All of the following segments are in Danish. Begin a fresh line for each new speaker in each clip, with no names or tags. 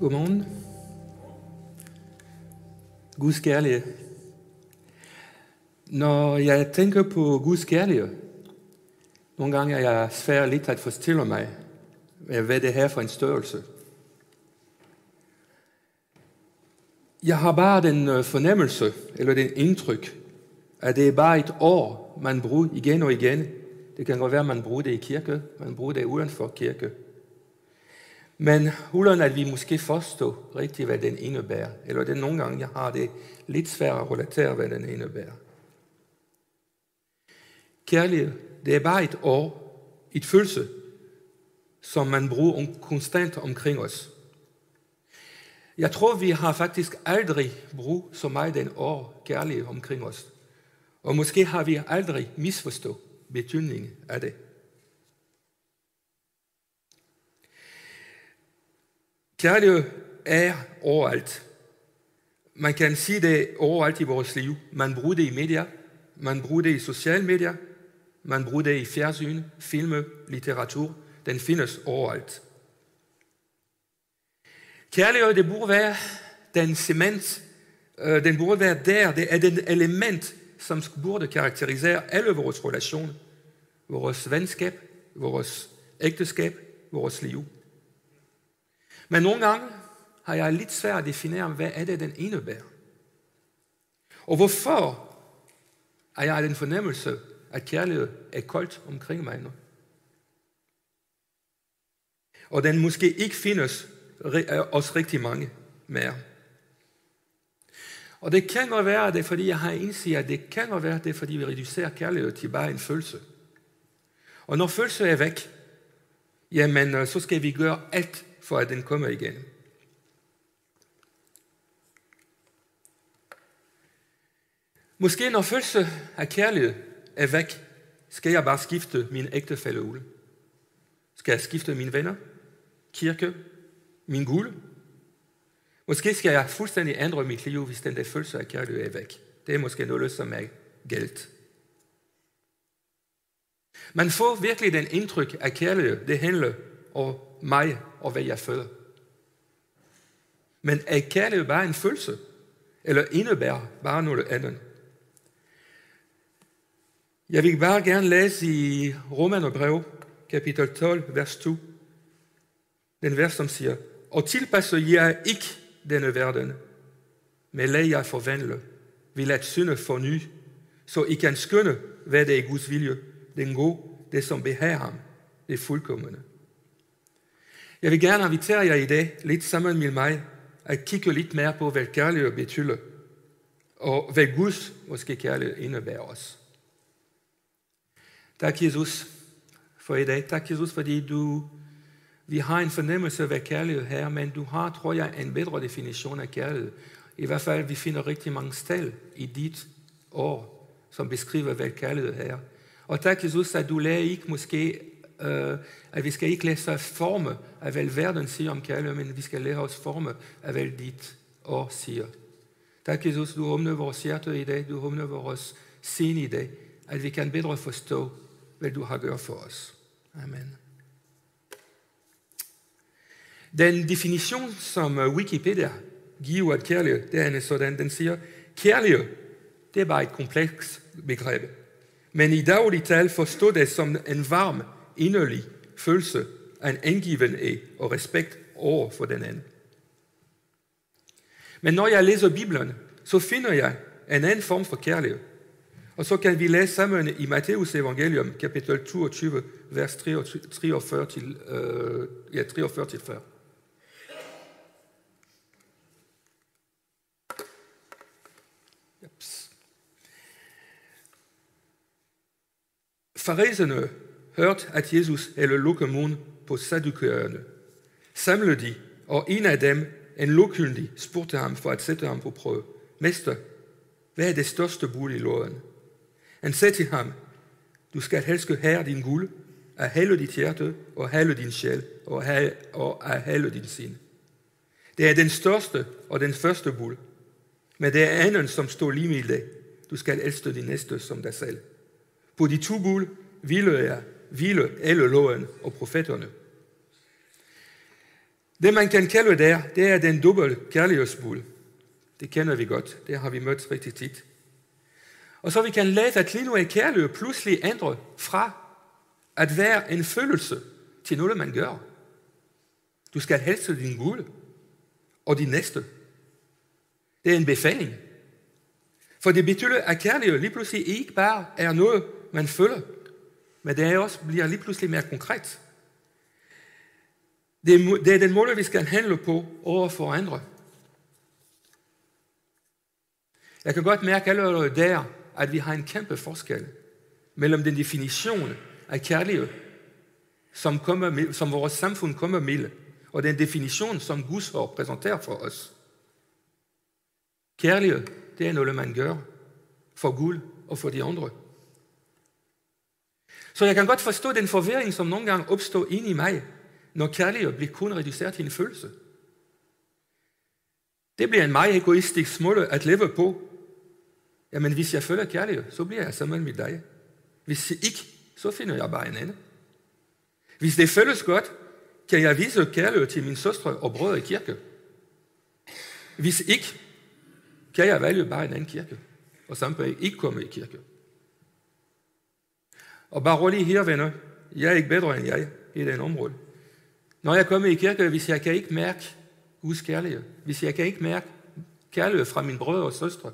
Godmorgen. Guds kærlighed. Når jeg tænker på Guds kærlighed, nogle gange er jeg svær lidt at forestille mig, hvad det her for en størrelse. Jeg har bare den øh, fornemmelse, eller den indtryk, at det er bare et år, man bruger igen og igen. Det kan godt være, man bruger det i kirke, man bruger det uden for kirke. Men uden at vi måske forstår rigtigt, hvad den indebærer, eller det nogle gange, jeg har det lidt svært at relatere, hvad den indebærer. Kærlighed, det er bare et år, et følelse, som man bruger om, konstant omkring os. Jeg tror, vi har faktisk aldrig brugt så meget den år kærlighed omkring os. Og måske har vi aldrig misforstået betydningen af det. Kærlighed er overalt. Man kan sige det overalt i vores liv. Man bruger det i medier, man bruger det i sociale medier, man bruger det i fjernsyn, film, litteratur. Den findes overalt. Kærlighed, det burde være den cement, øh, den burde være der, det er den element, som burde karakterisere alle vores relationer. Vores venskab, vores ægteskab, vores liv. Men nogle gange har jeg lidt svært at definere, hvad er det, den indebærer. Og hvorfor er jeg den fornemmelse, at kærlighed er koldt omkring mig nu? Og den måske ikke findes øh, os rigtig mange mere. Og det kan godt være, at det er fordi, jeg har indset, at det kan godt være, at det er fordi, vi reducerer kærlighed til bare en følelse. Og når følelsen er væk, jamen øh, så skal vi gøre alt for, at den kommer igen. Måske når følelse af kærlighed er væk, skal jeg bare skifte min ægtefælde ud. Skal jeg skifte mine venner, kirke, min guld? Måske skal jeg fuldstændig ændre mit liv, hvis den der følelse af kærlighed er væk. Det er måske noget, som er galt. Man får virkelig den indtryk af kærlighed. Det handler og mig og hvad jeg føler. Men er kærlighed bare en følelse? Eller indebærer bare noget andet? Jeg vil bare gerne læse i Romanerbrev, kapitel 12, vers 2. Den vers, som siger, Og tilpasser jeg ikke denne verden, men lad jer forvandle, vil at synde forny, så I kan skønne, hvad det er Guds vilje, den gode, det som behager ham, det fuldkommende. Jeg vil gerne invitere jer i dag, lidt sammen med mig, at kigge lidt mere på, hvad kærlighed betyder, og hvad Guds måske kærlighed indebærer os. Tak, Jesus, for i dag. Tak, Jesus, fordi du, vi har en fornemmelse af, hvad kærlighed er, men du har, tror jeg, en bedre definition af kærlighed. I hvert fald, vi finder rigtig mange stel i dit år, som beskriver, hvad kærlighed er. Og tak, Jesus, at du lærer ikke måske, Øh, at vi skal ikke lade sig forme af, hvad verden siger om kærlighed, men vi skal lade os forme af, hvad dit ord siger. Tak, Jesus, du åbner vores hjerte i dag, du åbner vores sind i dag, at vi kan bedre forstå, hvad du har gjort for os. Amen. Den definition, som øh, Wikipedia giver af kærlighed, det er sådan, den siger, kærlighed, det er bare et komplekst begreb. Men i daglig tal forstår det som en varm, inderlig følelse af en angivenhed og respekt over for den anden. Men når jeg læser Bibelen, så finder jeg en anden form for kærlighed. Og så kan vi læse sammen i Matteus evangelium, kapitel 22, vers 43 til, øh, ja, 43 til 40. Fariserne hørt, at Jesus havde lukket mund på sadukøerne. Samlede de, og en af dem, en lovkyndig, spurgte ham for at sætte ham på prøve. Mester, hvad er det største bud i loven? Han sagde til ham, du skal helske her din guld, af hele dit hjerte, og hele din sjæl, og, og af hele din sind. Det er den største og den første bud. Men det er anden, som står lige med det. Du skal elske din næste som dig selv. På de to bud hvile jeg, hvile alle loven og profeterne. Det man kan kalde der, det er den dobbelt kærlighedsbul. Det kender vi godt. Det har vi mødt rigtig tit. Og så vi kan læse, at lige nu er kærlighed pludselig ændret fra at være en følelse til noget, man gør. Du skal helse din Gud og din næste. Det er en befaling. For det betyder, at kærlighed lige pludselig ikke bare er noget, man føler, men det er også bliver lige pludselig mere konkret. Det er, det er den måde, vi skal handle på over for andre. Jeg kan godt mærke allerede der, at vi har en kæmpe forskel mellem den definition af kærlighed, som, kommer med, som vores samfund kommer med, og den definition, som Guds har præsenterer for os. Kærlighed, det er noget, man gør for Gud og for de andre. Så jeg kan godt forstå den forvirring, som nogle gange opstår ind i mig, når kærlighed bliver kun reduceret til en følelse. Det bliver en meget egoistisk måde at leve på. Jamen, hvis jeg føler kærlighed, så bliver jeg sammen med dig. Hvis jeg ikke, så finder jeg bare en anden. Hvis det føles godt, kan jeg vise kærlighed til min søstre og brødre i kirke. Hvis ikke, kan jeg vælge bare en anden kirke, og samtidig ikke komme i kirke. Og bare rolig her, venner, jeg er ikke bedre end jeg i den område. Når jeg kommer i kirke, hvis jeg kan ikke mærke Guds kærlighed, hvis jeg kan ikke mærke kærlighed fra mine brødre og søstre,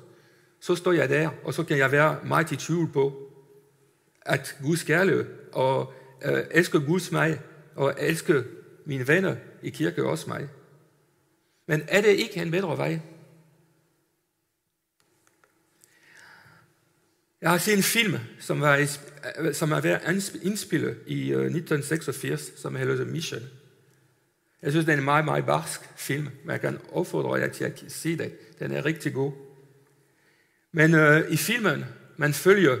så står jeg der, og så kan jeg være meget i tvivl på, at Guds kærlighed, og øh, elsker Guds mig, og elsker mine venner i kirke også mig. Men er det ikke en bedre vej? Jeg har set en film, som, var, øh, som er været indspillet i øh, 1986, som hedder Mission. Jeg synes, det er en meget, meget barsk film, men jeg kan opfordre jer til at se det. Den er rigtig god. Men øh, i filmen, man følger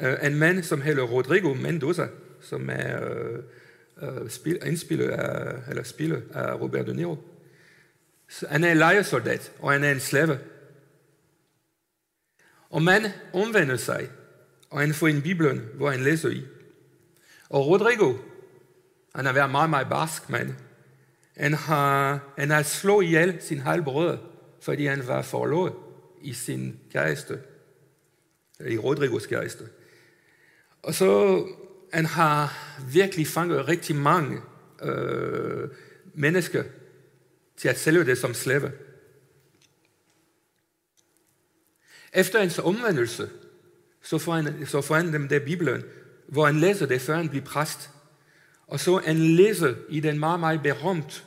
øh, en mand, som hedder Rodrigo Mendoza, som er øh, øh spil, indspillet af, eller spillet af Robert De Niro. Så han er en lejesoldat, og han er en slave. Og man omvender sig, og han får en Bibelen, hvor han læser i. Og Rodrigo, han har været meget, meget barsk mand. Han har, han har slået ihjel sin halvbrødre, fordi han var forlovet i sin kæreste, i Rodrigos kæreste. Og så han har virkelig fanget rigtig mange øh, mennesker til at sælge det som slave. Efter hans omvendelse, så får han, så får han dem der Bibelen, hvor han læser det, før han bliver præst. Og så han læser i den meget, meget berømt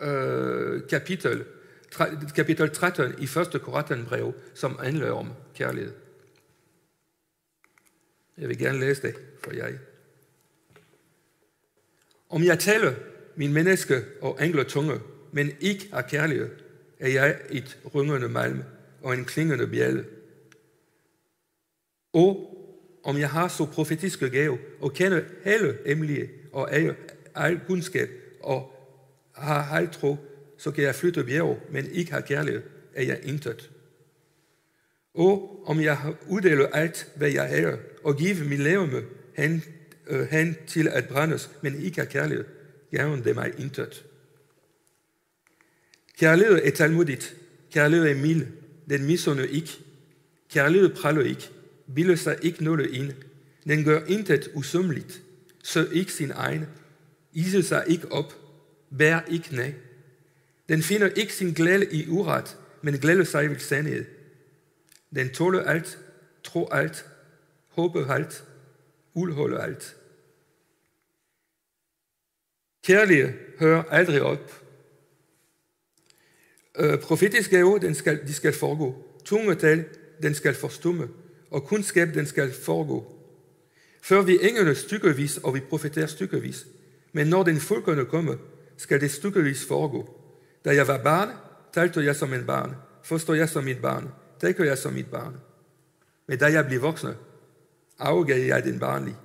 øh, kapitel, kapitel 13 i 1. Korintherbrev, som handler om kærlighed. Jeg vil gerne læse det for jer. Om jeg taler min menneske og engler tunge, men ikke har kærlighed, er jeg et rungende malm og en klingende bjælle. Og om jeg har så profetiske gave og kender hele emlige og ejer al kundskab og har al tro, så kan jeg flytte bjerg, men ikke har kærlighed, er jeg intet. Og om jeg uddeler alt, hvad jeg har, og giver min levende hen, øh, hen til at brændes, men ikke har kærlighed, gaven det mig intet. Kærlighed er talmodigt. Kærlighed er mild. Den misunder ikke. Kærlighed praller ikke. Bilder sig ikke noget ind. Den gør intet usømmeligt. Så ikke sin egen. Iser sig ikke op. bærer ikke nej. Den finder ikke sin glæde i uret, men glæder sig ved sandhed. Den tåler alt, tror alt, håber alt, udholder alt. Kærlighed hører aldrig op. Øh, profetiske ord, den skal, de skal foregå. Tungetal, den skal forstumme. Og kundskab, den skal foregå. Før vi engene stykkevis, og vi profeterer stykkevis. Men når den folkene kommer, skal det stykkevis foregå. Da jeg var barn, talte jeg som en barn. Forstår jeg som mit barn. Tænker jeg som mit barn. Men da jeg blev voksen, afgav jeg den barnlige.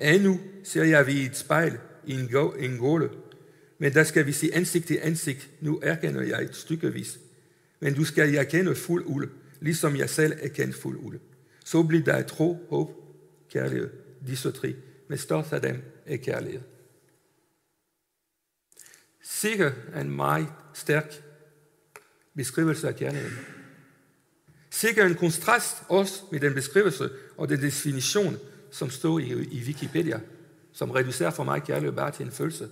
Endnu ser jeg vi i et spejl i en, gå, en gåle. Men der skal vi se ansigt til ansigt. Nu erkender jeg et stykkevis. Men du skal erkende fuld uld, ligesom jeg selv erkendte fuld uld. Så bliver der tro, håb, kærlighed, disse tre. Men størst af dem er kærlighed. Sikke en meget stærk beskrivelse af kærligheden. Sikke en kontrast også med den beskrivelse og den definition, som står i, i Wikipedia, som reducerer for mig kærlighed bare til en følelse.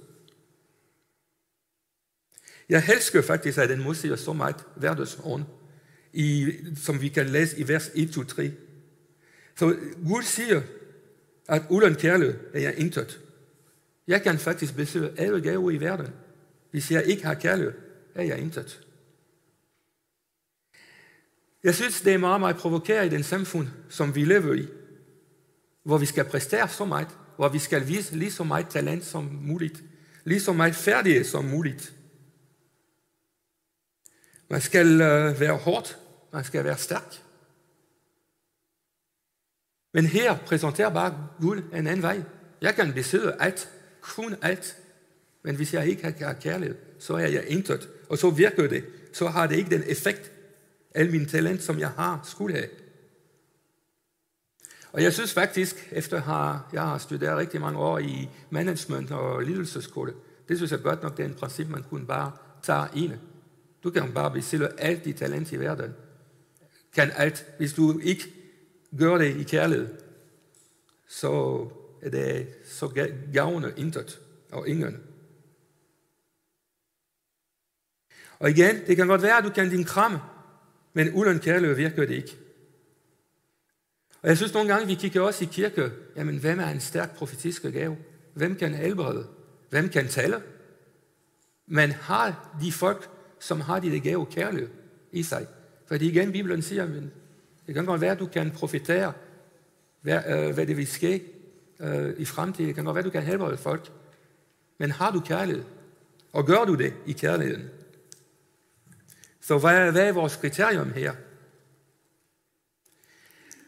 Jeg elsker faktisk, at den modsiger så meget hverdagsånd, i, som vi kan læse i vers 1-3. Så Gud siger, at uden kærlighed er jeg intet. Jeg kan faktisk besøge alle gaver i verden. Hvis jeg ikke har kærlighed, er jeg intet. Jeg synes, det er meget, meget provokerende i den samfund, som vi lever i, hvor vi skal præstere så meget, hvor vi skal vise lige så meget talent som muligt, lige så meget færdighed som muligt. Man skal øh, være hårdt, man skal være stærk. Men her præsenterer bare Gud en anden vej. Jeg kan besidde alt, kun alt. Men hvis jeg ikke har kærlighed, så er jeg intet. Og så virker det. Så har det ikke den effekt, al min talent, som jeg har, skulle have. Og jeg synes faktisk, efter at jeg har studeret rigtig mange år i management og ledelseskole, det synes jeg godt nok, det er en princip, man kunne bare tage ind. Du kan bare besidde alt dit talent i verden. Kan alt. Hvis du ikke gør det i kærlighed, så er det så gavner intet og ingen. Og igen, det kan godt være, at du kan din kram, men uden kærlighed virker det ikke. Og jeg synes nogle gange, vi kigger også i kirke, jamen hvem er en stærk profetisk gave? Hvem kan helbrede? Hvem kan tale? Men har de folk, som har de gave kærlighed i sig? Fordi igen, Bibelen siger, men det kan godt være, at du kan profitere hvad, øh, hvad det vil ske øh, i fremtiden. Det kan godt være, at du kan helbrede folk. Men har du kærlighed? Og gør du det i kærligheden? Så hvad, hvad er vores kriterium her?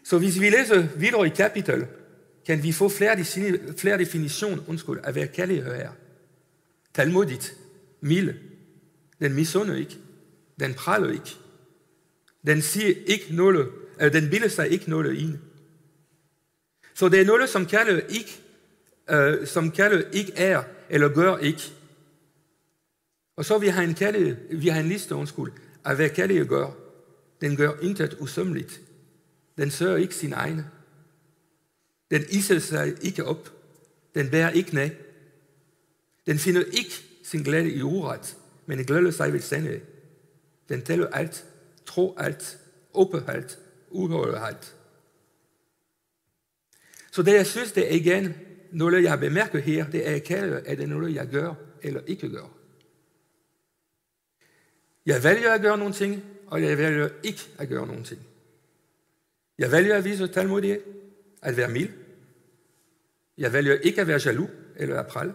Så hvis vi læser videre i kapitel, kan vi få flere, flere definitioner undskyld, af hvad kærlighed er. Talmodigt, mild, den misunder ikke, den praler ikke, den siger ikke noget, Øh, den ville sig ikke noget ind. Så det er noget, som kærlighed ikke, øh, som kærlighed ikke er, eller gør ikke. Og så vi har en kærlighed, vi har en liste, undskyld, af hvad kærlighed gør. Den gør intet usømmeligt. Den sørger ikke sin egne. Den iser sig ikke op. Den bærer ikke ned. Den finder ikke sin glæde i uret, men glæder sig ved sande. Den tæller alt, tror alt, åber alt, uholdbart. Så det, jeg synes, det er igen noget, jeg bemærker her, det er, kalder, er det noget, jeg gør eller ikke gør. Jeg vælger at gøre nogle ting, og jeg vælger ikke at gøre nogle ting. Jeg vælger at vise talmodighed, at være mild. Jeg vælger ikke at være jaloux eller at prale.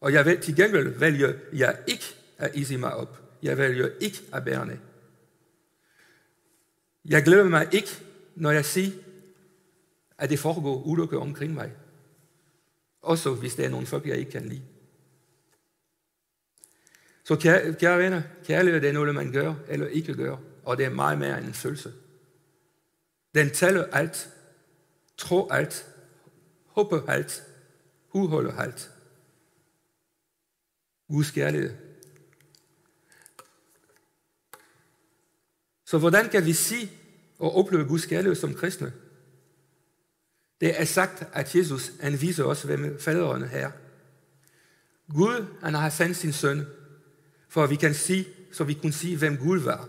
Og jeg vælger, til gengæld vælger jeg ikke at ise mig op. Jeg vælger ikke at bære ned. Jeg glæder mig ikke, når jeg siger, at det foregår ulykke omkring mig. Også hvis der er nogle folk, jeg ikke kan lide. Så kære, kære venner, kærlighed det er noget, man gør eller ikke gør, og det er meget mere end en følelse. Den tæller alt, tror alt, håber alt, udholder alt. Guds kærlighed. Så hvordan kan vi sige og opleve Guds kærlighed som kristne? Det er sagt, at Jesus han viser os, hvem faderen er. Gud han har sendt sin søn, for vi kan sige, så vi kunne sige, hvem Gud var.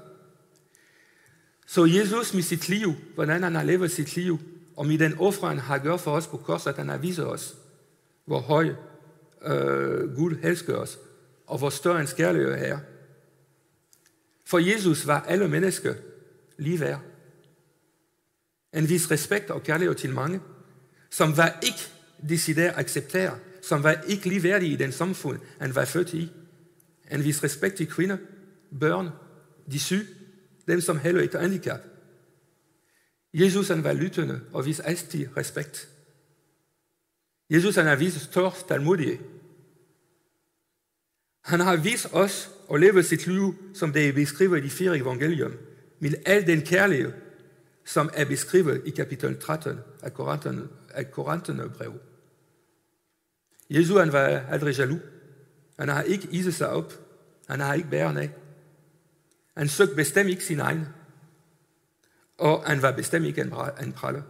Så Jesus med sit liv, hvordan han har levet sit liv, og med den offer, han har gjort for os på korset, han har vist os, hvor høj øh, Gud elsker os, og hvor større en skærlighed er. For Jesus var alle mennesker lige værd. En vis respekt og kærlighed til mange, som var ikke decideret acceptere, som var ikke ligeværdige i den samfund, han var født i. En vis respekt til kvinder, børn, de syge, dem som heller ikke handicap. Jesus han var lyttende og viste altid respekt. Jesus han har vist stor talmodighed. Han har vist os at leve sit liv, som det er beskrevet i de fire evangelium, med al den kærlighed, som er beskrevet i kapitel 13 af Korinterne, af Korinterne brev. Jesus han var aldrig jaloux. Han har ikke iset sig op. Han har ikke bæren af. Han søgte bestemt ikke sin egen. Og han var bestemt ikke en praller.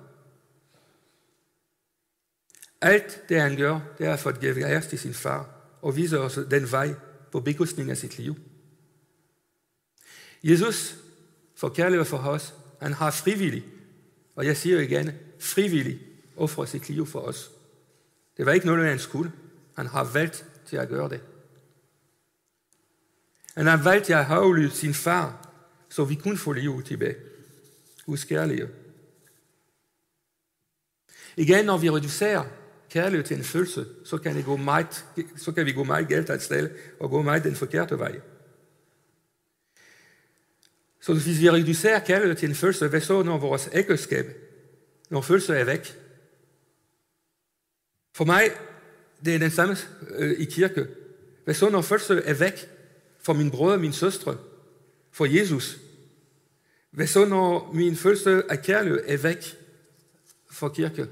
Alt det, han gør, det er for at give æres til sin far og vise os den vej på bekostning af sit liv. Jesus for kærlighed for os, han har frivillig, og jeg siger igen, frivillig offret sit liv for os. Det var ikke noget, han skulle. Han har valgt til at gøre det. Han har valgt til at aflyde sin far, så vi kunne få livet tilbage. Husk kærlighed. Igen, når vi reducerer kærlighed til en følelse, så kan, det gå meget, så kan vi gå meget galt et sted og gå meget den forkerte vej. Så hvis vi reducerer kærlighed til en følelse, hvad så når vores ægteskab, når følelser er væk? For mig, det er den samme øh, i kirke. Hvad så når følelser er væk for min brødre og min søstre, for Jesus? Hvad så når min følelse af kærlighed er væk for kirke?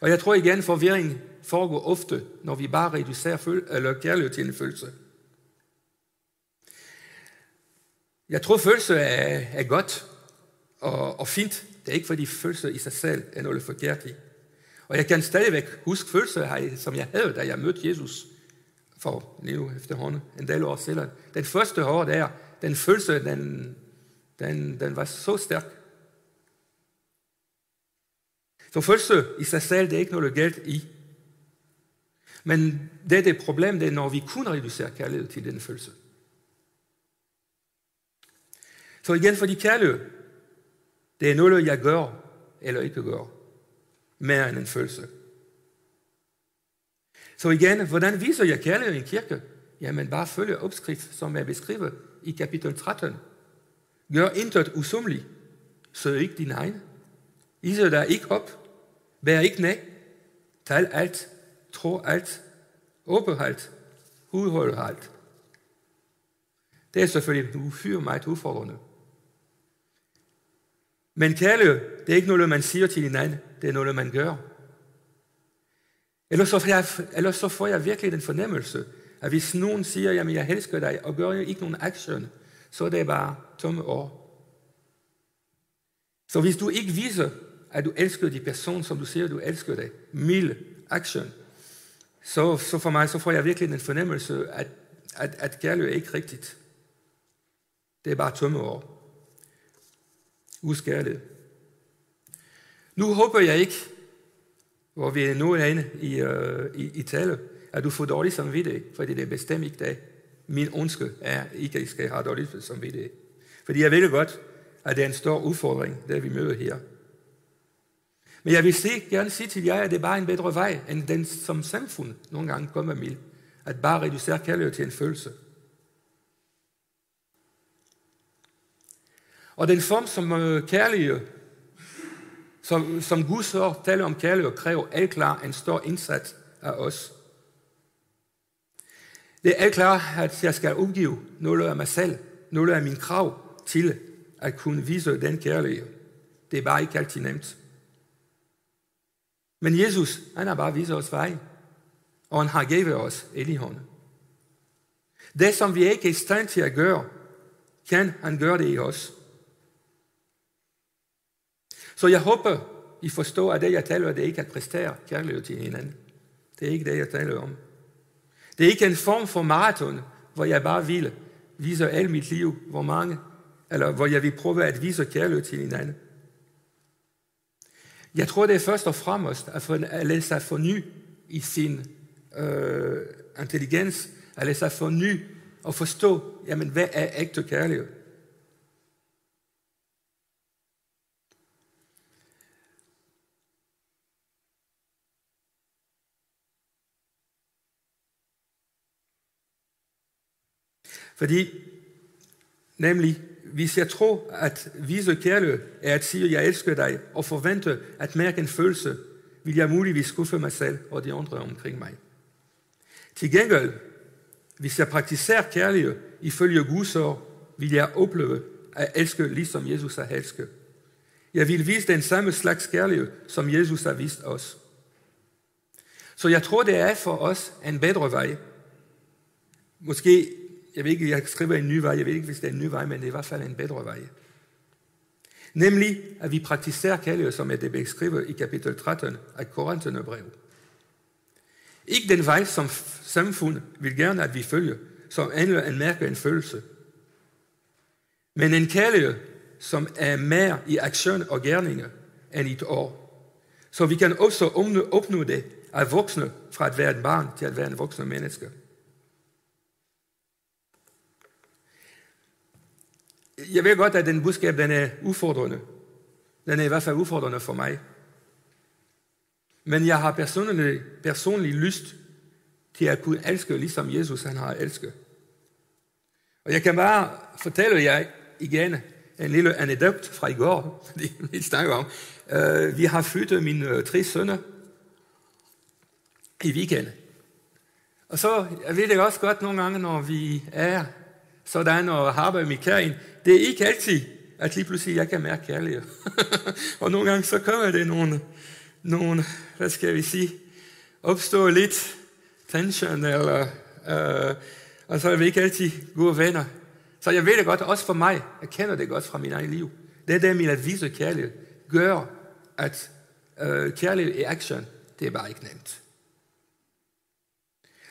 Og jeg tror igen, forvirring foregår ofte, når vi bare reducerer føl- eller kærlighed til en følelse. Jeg tror, følelse er, er godt og, og fint. Det er ikke, fordi følelse i sig selv er noget forkert i. Og jeg kan stadigvæk huske følelser, som jeg havde, da jeg mødte Jesus for nu efterhånden, en del år siden. Den første år der, den følelse, den, den, den var så stærk. Så følelse i sig selv, det er ikke noget galt i. Men det er det problem, det er, når vi kun reducerer kærlighed til den følelse. Så igen, fordi kærlighed, det er noget, jeg gør eller ikke gør. Mere end en følelse. Så igen, hvordan viser jeg kærlighed i en kirke? Jamen bare følge opskrift, som jeg beskriver i kapitel 13. Gør intet usumligt. Søg ikke din egen. Iser der ikke op. Vær ikke nej. Tal alt. Tro alt. Åbe alt. Udhold alt. Det er selvfølgelig uhyre meget udfordrende. Men kærlighed, det er ikke noget, man siger til hinanden. Det er noget, man gør. Ellers så, får jeg, ellers så får jeg virkelig den fornemmelse, at hvis nogen siger, jamen jeg elsker dig, og gør ikke nogen action, så er det bare tomme ord. Så hvis du ikke viser, at du elsker de personer, som du siger, du elsker det. mild action, så, så for mig, så får jeg virkelig den fornemmelse, at, at, at kærlighed er ikke rigtigt. Det er bare tomme ord. Husk kærlighed. Nu håber jeg ikke, hvor vi nu er inde i, uh, i, i tale, at du får dårlig samvittighed, fordi det er bestemt ikke det. Min ønske er ikke, at I skal have dårlig samvittighed. Fordi jeg ved godt, at det er en stor udfordring, det vi møder her. Men jeg vil sige, gerne sige til jer, at det er bare en bedre vej, end den som samfund nogle gange kommer med. At bare reducere kærlighed til en følelse. Og den form som øh, kærlighed, som, som Guds ord taler om kærlighed, kræver alt klar en stor indsats af os. Det er alt klar, at jeg skal udgive noget af mig selv, noget af min krav til at kunne vise den kærlighed. Det er bare ikke altid nemt. Men Jesus, han har bare vist os vej, og han har givet os hånden. Det, som vi ikke er i stand til at gøre, kan han gøre det i os. Så jeg håber, I forstår, at det, jeg taler om, det er ikke at præstere kærlighed til hinanden. Det er ikke det, jeg taler om. Det er ikke en form for maraton, hvor jeg bare vil vise alt mit liv, hvor mange, eller hvor jeg vil prøve at vise kærlighed til hinanden. Jeg tror, det er først og fremmest at, for, at lade sig forny i sin øh, intelligens, at lade sig forny og forstå, jamen, hvad er ægte kærlighed? Fordi, nemlig, hvis jeg tror, at vise kærlighed er at sige, at jeg elsker dig, og forvente at mærke en følelse, vil jeg muligvis skuffe mig selv og de andre omkring mig. Til gengæld, hvis jeg praktiserer kærlighed ifølge Guds ord, vil jeg opleve at elske, ligesom Jesus har elsket. Jeg vil vise den samme slags kærlighed, som Jesus har vist os. Så jeg tror, det er for os en bedre vej. Måske, jeg ved ikke, jeg skriver en ny vej, jeg ved ikke, hvis det er en ny vej, men det er i hvert fald en bedre vej. Nemlig, at vi praktiserer kærlighed, som er det beskrevet i kapitel 13 af Korintherne brev. Ikke den vej, som samfundet vil gerne, at vi følger, som handler en mærke en følelse. Men en kærlighed, som er mere i aktion og gerninger end i et år. Så vi kan også opnå det af voksne fra at være et barn til at være en voksen menneske. Jeg ved godt, at den budskab den er udfordrende. Den er i hvert fald udfordrende for mig. Men jeg har personlig, personlig lyst til at kunne elske, ligesom Jesus han har elsket. Og jeg kan bare fortælle jer igen en lille anekdot fra i går, vi snakker om. Uh, vi har flyttet mine øh, tre sønner i weekenden. Og så, jeg ved det også godt nogle gange, når vi er sådan og har med kæren, det er ikke altid, at lige pludselig jeg kan mærke kærlighed. og nogle gange så kommer det nogle, nogle, hvad skal vi sige, opstår lidt tension, eller, øh, og så er vi ikke altid gode venner. Så jeg ved det godt, også for mig, jeg kender det godt fra min egen liv. Det er det med at vise kærlighed, gør, at øh, kærlighed i action, det er bare ikke nemt.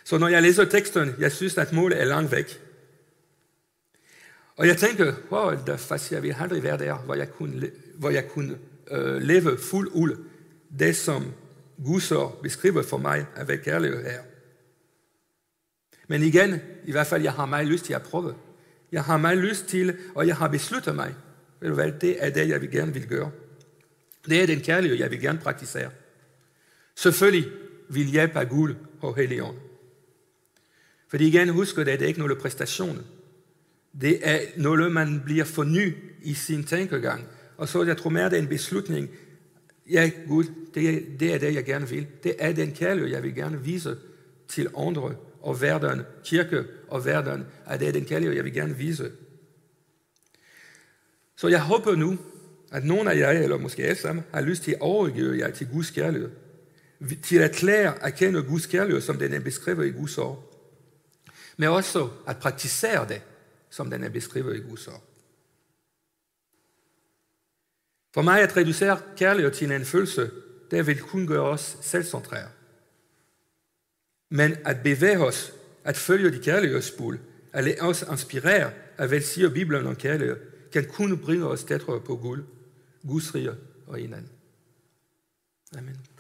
Så når jeg læser teksten, jeg synes, at målet er langt væk. Og jeg tænkte, wow, der faktisk, jeg vil aldrig være der, hvor jeg kunne, hvor jeg kunne øh, leve fuld ud det, som Gusser beskriver for mig at være kærlighed her. Men igen, i hvert fald, jeg har meget lyst til at prøve. Jeg har meget lyst til, og jeg har besluttet mig, ved du hvad, det er det, jeg vil gerne vil gøre. Det er den kærlighed, jeg vil gerne praktisere. Selvfølgelig vil hjælp af Gud og Helligånd. Fordi igen, husk at det er ikke noget præstation. Det er noget, man bliver forny i sin tænkegang. Og så jeg tror mere, det er en beslutning. Ja, Gud, det er, det er det, jeg gerne vil. Det er den kærlighed, jeg vil gerne vise til andre og verden, kirke og verden, at det er den kærlighed, jeg vil gerne vise. Så jeg håber nu, at nogen af jer, eller måske alle sammen, har lyst til at overgive jer til Guds kærlighed. Til at lære at kende Guds kærlighed, som den er beskrevet i Guds ord men også at praktisere det, som den er beskrevet i Guds ord. For mig at reducere kærlighed til en følelse, det vil kun gøre os selvcentreret. Men at bevæge os, at følge de kærlighedsspul, at lade os inspirere af hvad siger Bibelen om kærlighed, kan kun bringe os tættere på Gud, Guds rige og hinanden. Amen.